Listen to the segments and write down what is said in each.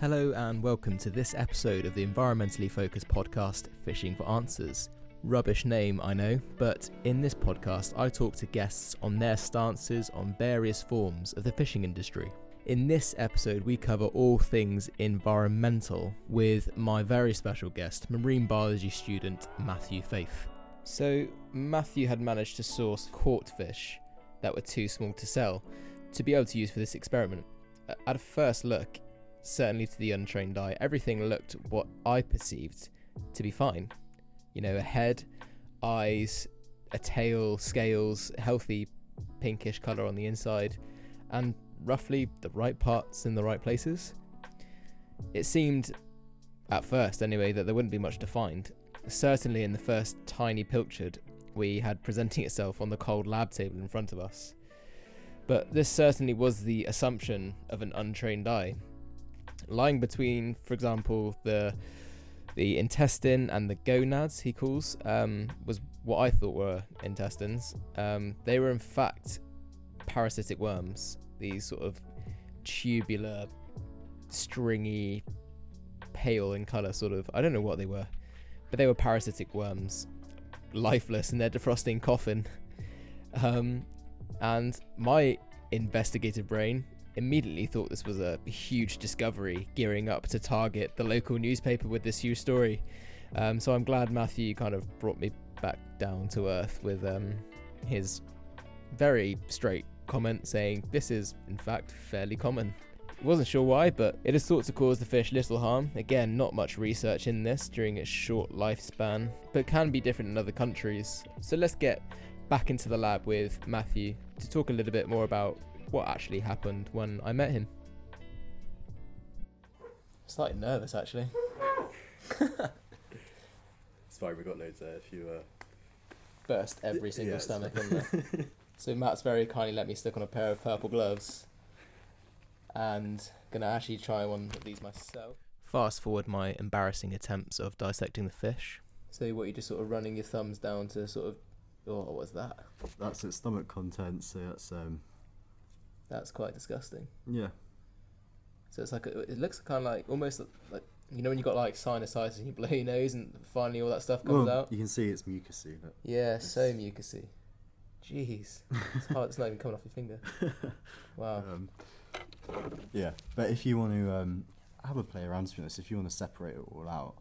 Hello, and welcome to this episode of the environmentally focused podcast Fishing for Answers. Rubbish name, I know, but in this podcast, I talk to guests on their stances on various forms of the fishing industry. In this episode, we cover all things environmental with my very special guest, marine biology student Matthew Faith. So, Matthew had managed to source caught fish that were too small to sell to be able to use for this experiment. At a first look, certainly to the untrained eye, everything looked what I perceived to be fine. You know, a head, eyes, a tail, scales, healthy pinkish colour on the inside, and roughly the right parts in the right places. It seemed, at first anyway, that there wouldn't be much to find. Certainly in the first tiny pilchard we had presenting itself on the cold lab table in front of us. But this certainly was the assumption of an untrained eye, lying between, for example, the the intestine and the gonads he calls um, was what I thought were intestines. Um, they were in fact parasitic worms. These sort of tubular, stringy, pale in color, sort of. I don't know what they were, but they were parasitic worms, lifeless in their defrosting coffin. Um, and my investigative brain immediately thought this was a huge discovery, gearing up to target the local newspaper with this huge story. Um, so I'm glad Matthew kind of brought me back down to earth with um, his very straight comment saying this is, in fact, fairly common. Wasn't sure why, but it is thought to cause the fish little harm. Again, not much research in this during its short lifespan, but can be different in other countries. So let's get back into the lab with Matthew to talk a little bit more about what actually happened when I met him. Slightly nervous, actually. It's fine, we've got loads there if you uh Burst every single yeah, stomach fine. in there. So Matt's very kindly let me stick on a pair of purple gloves, and gonna actually try one of these myself. Fast forward my embarrassing attempts of dissecting the fish. So what you're just sort of running your thumbs down to sort of, oh, what was that? That's its stomach contents, so that's um That's quite disgusting. yeah. So it's like a, it looks kind of like almost like you know when you got like sinusitis and you blow your nose and finally all that stuff comes Well, out. You can see it's mucousy, Yeah, so mucusy. Jeez, it's hard. It's not even coming off your finger. Wow. um Yeah. But if you want to um have a play around to be honest, if you want to separate it all out.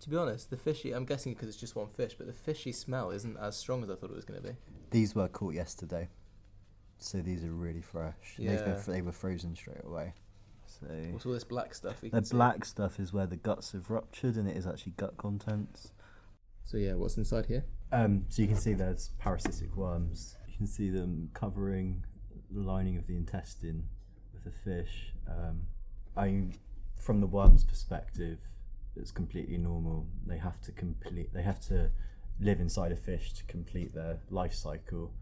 To be honest, the fishy. I'm guessing because it's just one fish, but the fishy smell isn't as strong as I thought it was going to be. These were caught yesterday. So these are really fresh. They've been, Yeah. fr- they were frozen straight away. So What's all this black stuff? We the can see? black stuff is where the guts have ruptured and it is actually gut contents. So yeah, what's inside here? Um, so you can see there's parasitic worms. You can see them covering the lining of the intestine with the fish. Um, I mean, from the worm's perspective, it's completely normal. They have to complete. They have to live inside a fish to complete their life cycle.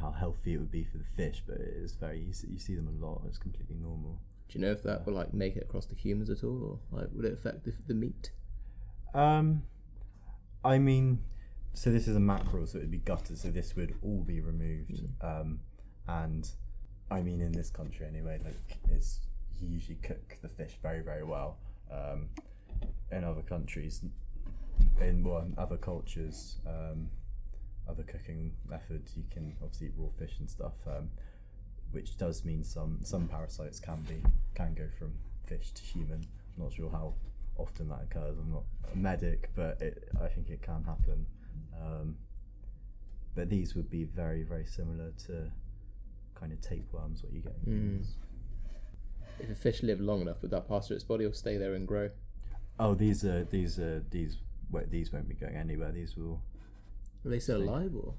How healthy it would be for the fish, but it is very. You see, you see them a lot. It's completely normal. Do you know if that would like make it across to humans at all, or like would it affect the, the meat? Um, I mean, so this is a mackerel, so it'd be gutted, so this would all be removed. Um, and I mean, in this country anyway, like it's you usually cook the fish very, very well. Um, in other countries, in well, in other cultures, um, other cooking methods, you can obviously eat raw fish and stuff. Um, which does mean some some parasites can be can go from fish to human. I'm not sure how often that occurs. I'm not a medic, but it, I think it can happen. Um, but these would be very very similar to kind of tapeworms, what you get. Mm. If a fish lived long enough, would that pass through its body or stay there and grow? Oh, these are these are these these won't be going anywhere. These will Are they still See. alive or?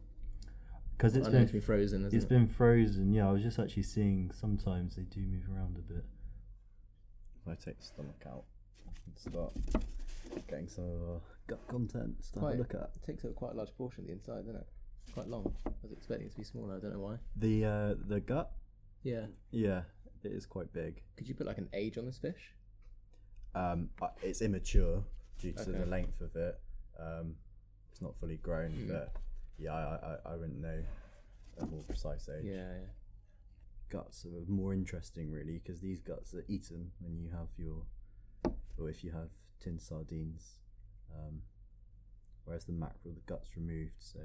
because it's I know been it's been frozen, isn't It's it? been frozen. Yeah, I was just actually seeing sometimes they do move around a bit. If I take the stomach out and start getting some of our gut content to have a look at. It takes up quite a large portion of the inside, doesn't it? Quite long. I was expecting it to be smaller. I don't know why. The uh, the gut, Yeah. yeah, it is quite big. Could you put like an age on this fish? Um, it's immature due to Okay. the length of it. Um, it's not fully grown, Mm. but yeah, I, I I wouldn't know a more precise age. Yeah, yeah. Guts are more interesting really because these guts are eaten when you have your or if you have tin sardines. Um, whereas the mackerel, the gut's removed. So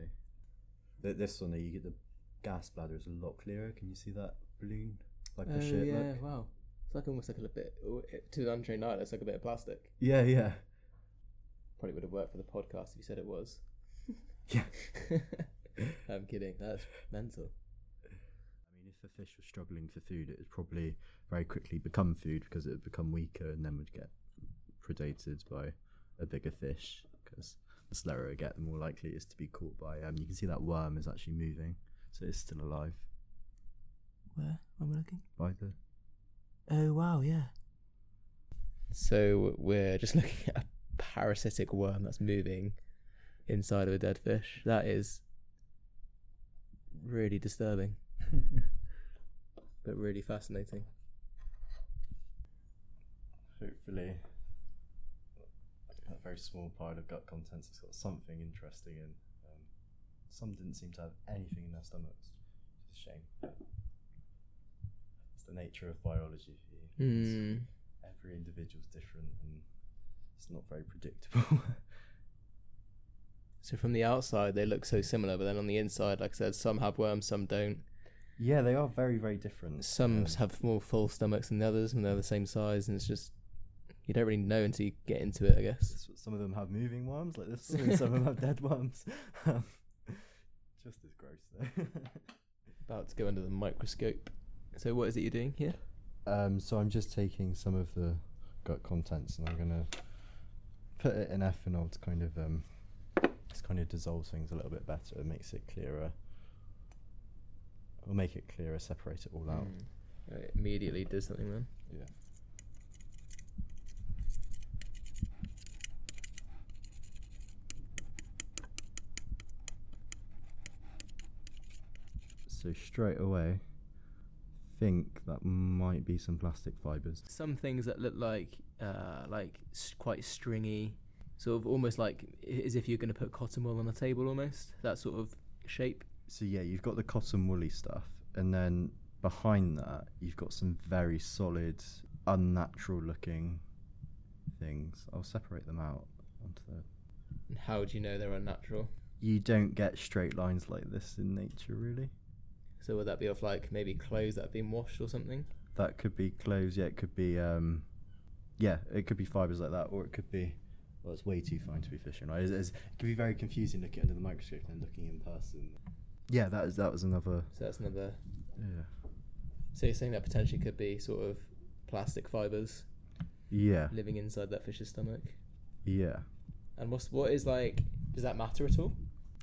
th- this one, you get the gas bladder is a lot clearer. Can you see that balloon like Oh shit yeah, look? wow. It's like almost like a little bit to an untrained eye. It's like a bit of plastic. Yeah, yeah, Probably would have worked for the podcast if you said it was. yeah. I'm kidding. That's mental. I mean, if a fish was struggling for food, it would probably very quickly become food because it would become weaker and then would get predated by a bigger fish. Because the slower it get, the more likely it is to be caught by. Um, you can see that worm is actually moving, so it's still alive. Where? Where am I looking? By the Oh wow, yeah. So we're just looking at a parasitic worm that's moving inside of a dead fish. That is really disturbing, but really fascinating. hopefully a very small pile of gut contents has got something interesting in. Um, some didn't seem to have anything in their stomachs. It's a shame. It's the nature of biology. for you. It's- Hmm. Every individual's different and it's not very predictable. So from the outside they look so similar, but then on the inside, like I said, some have worms, some don't. yeah, they are very, very different. Some Um, have more full stomachs than the others, and they're the same size, and it's just you don't really know until you get into it, I guess. some of them have moving worms like this and some of them have dead worms. Um, Just as gross though. About to go under the microscope. So what is it you're doing here? Um, so I'm just taking some of the gut contents and I'm gonna put it in ethanol to kind of um, kind of dissolves things a little bit better. It makes it clearer. Will make it clearer, separate it all out. Mm. Right, immediately does something then. Yeah. So straight away, think that might be some plastic fibres. Some things that look like uh, like s- quite stringy, sort of almost like as if you're going to put cotton wool on a table, almost that sort of shape. So yeah, you've got the cotton woolly stuff, and then behind that, you've got some very solid, unnatural looking things. I'll separate them out onto the. How do you know they're unnatural? You don't get straight lines like this in nature, really. So would that be off like maybe clothes that have been washed or something? That could be clothes. Yeah, it could be. Um, yeah, it could be fibres like that, or it could be. Well, it's way too fine to be fishing, right? It's, it's, it can be very confusing looking under the microscope and then looking in person. Yeah, that was that was another. So that's another. Yeah. So you're saying that potentially could be sort of plastic fibers Yeah. living inside that fish's stomach. Yeah. And what's what is like? Does that matter at all?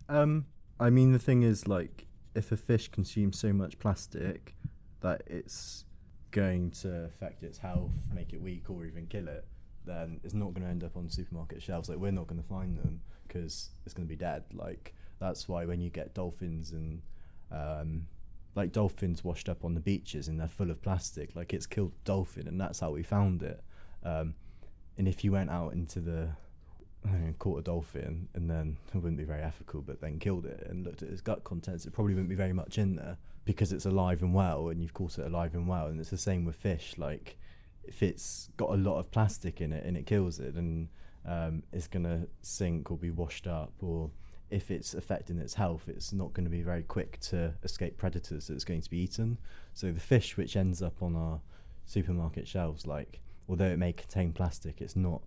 Um, I mean, the thing is, like, if a fish consumes so much plastic that it's going to affect its health, make it weak, or even kill it, then it's not going to end up on supermarket shelves. Like, we're not going to find them because it's going to be dead. Like, that's why when you get dolphins and, um, like, dolphins washed up on the beaches and they're full of plastic, like, it's killed dolphin, and that's how we found it. Um, and if you went out into the caught a dolphin and then it wouldn't be very ethical, but then killed it and looked at its gut contents, it probably wouldn't be very much in there because it's alive and well and you've caught it alive and well. And it's the same with fish. Like, if it's got a lot of plastic in it and it kills it, then um, it's going to sink or be washed up. Or if it's affecting its health, it's not going to be very quick to escape predators, it's going to be eaten. So the fish which ends up on our supermarket shelves, like, although it may contain plastic, it's not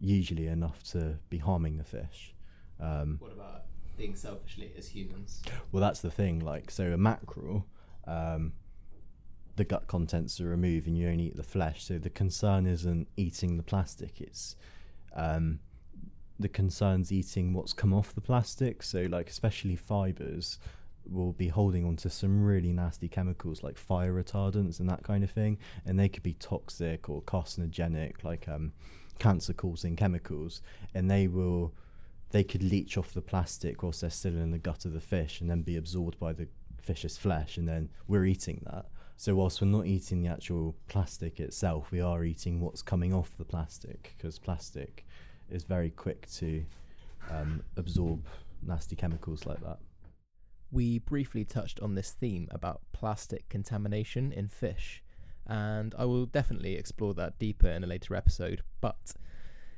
usually enough to be harming the fish. Um, What about being selfishly as humans? well, that's the thing. Like, so a mackerel, um, the gut contents are removed and you only eat the flesh. So the concern isn't eating the plastic; it's um, the concern's eating what's come off the plastic. So, like, especially fibers will be holding onto some really nasty chemicals like fire retardants and that kind of thing, and they could be toxic or carcinogenic, like um, cancer-causing chemicals, and they will they could leach off the plastic whilst they're still in the gut of the fish and then be absorbed by the fish's flesh and then we're eating that. So whilst we're not eating the actual plastic itself we are eating what's coming off the plastic because plastic is very quick to um, absorb nasty chemicals like that. We briefly touched on this theme about plastic contamination in fish, and I will definitely explore that deeper in a later episode. But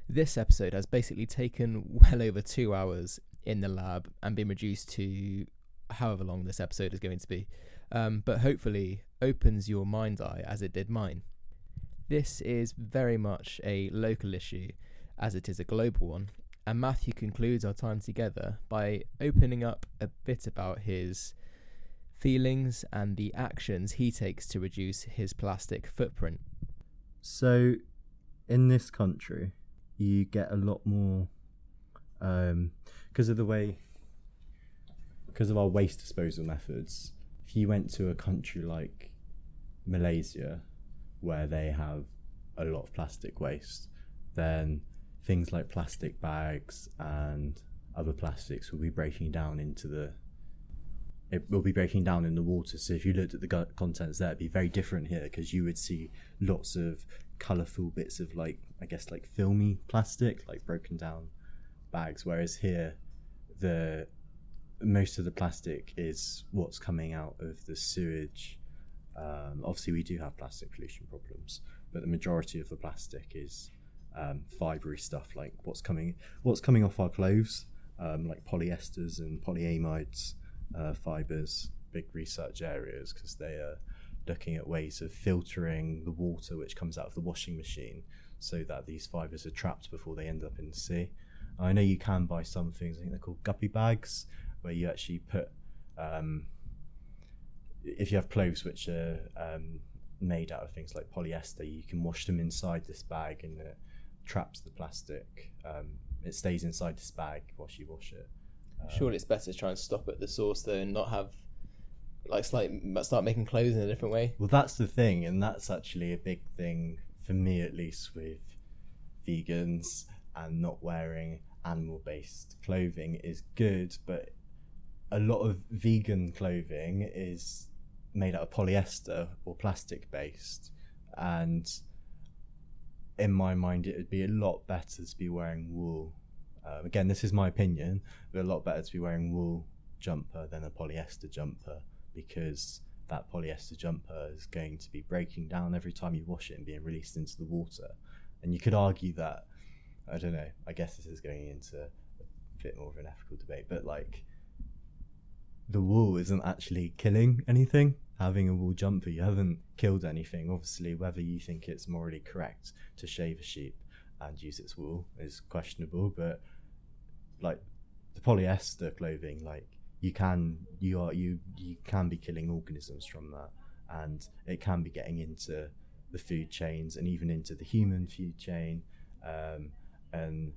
this episode has basically taken well over two hours in the lab and been reduced to however long this episode is going to be, um, but hopefully opens your mind eye as it did mine. This is very much a local issue as it is a global one, and Matthew concludes our time together by opening up a bit about his feelings and the actions he takes to reduce his plastic footprint. So, in this country, you get a lot more um, because of the way because of our waste disposal methods. If you went to a country like Malaysia, where they have a lot of plastic waste, then things like plastic bags and other plastics will be breaking down into the it will be breaking down in the water. So if you looked at the contents there, it'd be very different here because you would see lots of colourful bits of like I guess like filmy plastic, like broken down bags. Whereas here, the most of the plastic is what's coming out of the sewage. Um, obviously, we do have plastic pollution problems, but the majority of the plastic is um, fibery stuff like what's coming what's coming off our clothes, um, like polyesters and polyamides uh, fibers. Big research areas because they are looking at ways of filtering the water which comes out of the washing machine so that these fibers are trapped before they end up in the sea. I know you can buy some things, I think they're called guppy bags, where you actually put, um, if you have clothes which are um, made out of things like polyester, you can wash them inside this bag and it traps the plastic. Um, it stays inside this bag whilst you wash it. Um, Surely it's better to try and stop at the source though, and not have like slight start making clothes in a different way. Well, that's the thing, and that's actually a big thing for me, at least, with vegans and not wearing animal based clothing is good, but a lot of vegan clothing is made out of polyester or plastic based. And in my mind, it would be a lot better to be wearing wool. Um, again, this is my opinion, but a lot better to be wearing wool jumper than a polyester jumper because that polyester jumper is going to be breaking down every time you wash it and being released into the water. And you could argue that, I don't know, I guess this is going into a bit more of an ethical debate, but like the wool isn't actually killing anything. Having a wool jumper, you haven't killed anything. Obviously, whether you think it's morally correct to shave a sheep and use its wool is questionable, but like the polyester clothing, like you can you are you you can be killing organisms from that and it can be getting into the food chains and even into the human food chain um, and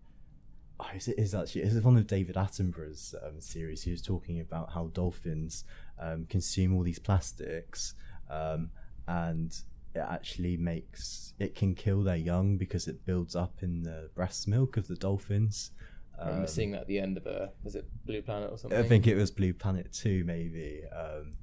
oh, is it is actually is one of David Attenborough's um, series? He was talking about how dolphins um, consume all these plastics um, and it actually makes it can kill their young because it builds up in the breast milk of the dolphins I remember um, seeing that at the end of a was it Blue Planet or something? I think it was Blue Planet 2, maybe. Um,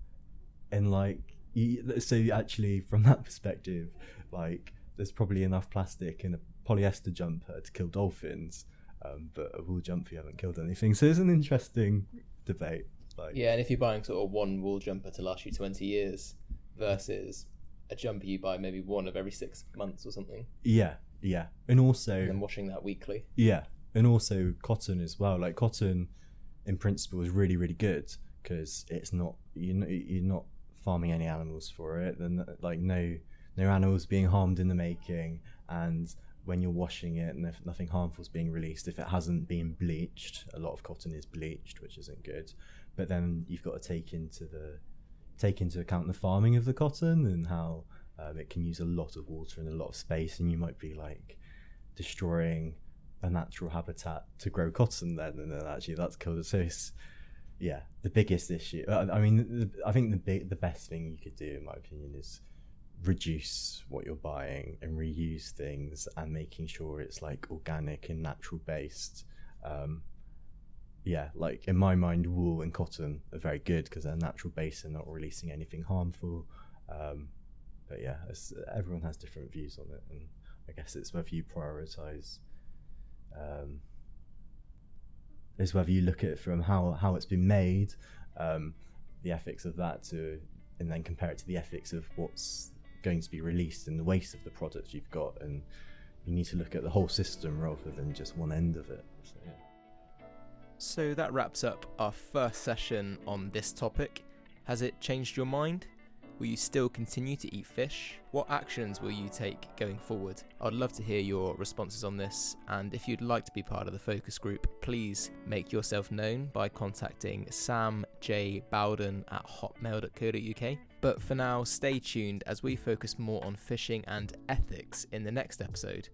and like, you, so actually, from that perspective, like, there's probably enough plastic in a polyester jumper to kill dolphins, um, but a wool jumper you haven't killed anything. So it's an interesting debate. Like, Yeah, and if you're buying sort of one wool jumper to last you 20 years versus a jumper you buy maybe one of every six months or something, yeah, yeah, and also and then washing that weekly. Yeah, and also cotton as well. Like cotton, in principle, is really really good because it's not you know you're not farming any animals for it. Then like no no animals being harmed in the making, and when you're washing it, and if nothing harmful is being released, if it hasn't been bleached, a lot of cotton is bleached, which isn't good. But then you've got to take into the take into account the farming of the cotton and how um, it can use a lot of water and a lot of space, and you might be like destroying a natural habitat to grow cotton then and then actually that's killed so it's yeah the biggest issue. I mean the, i think the big the best thing you could do in my opinion is reduce what you're buying and reuse things and making sure it's like organic and natural based um yeah like in my mind wool and cotton are very good because they're natural based and not releasing anything harmful um but yeah everyone has different views on it and i guess it's whether you prioritize um, is whether you look at it from how how it's been made, um, the ethics of that to, and then compare it to the ethics of what's going to be released and the waste of the products you've got and you need to look at the whole system rather than just one end of it so, yeah. So that wraps up our first session on this topic has it changed your mind Will you still continue to eat fish? What actions will you take going forward? I'd love to hear your responses on this, and if you'd like to be part of the focus group, please make yourself known by contacting Sam J. Bowden at hotmail.co.uk. But for now, stay tuned as we focus more on fishing and ethics in the next episode.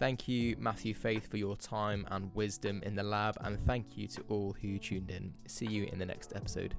Thank you, Matthew Faith, for your time and wisdom in the lab, and thank you to all who tuned in. See you in the next episode.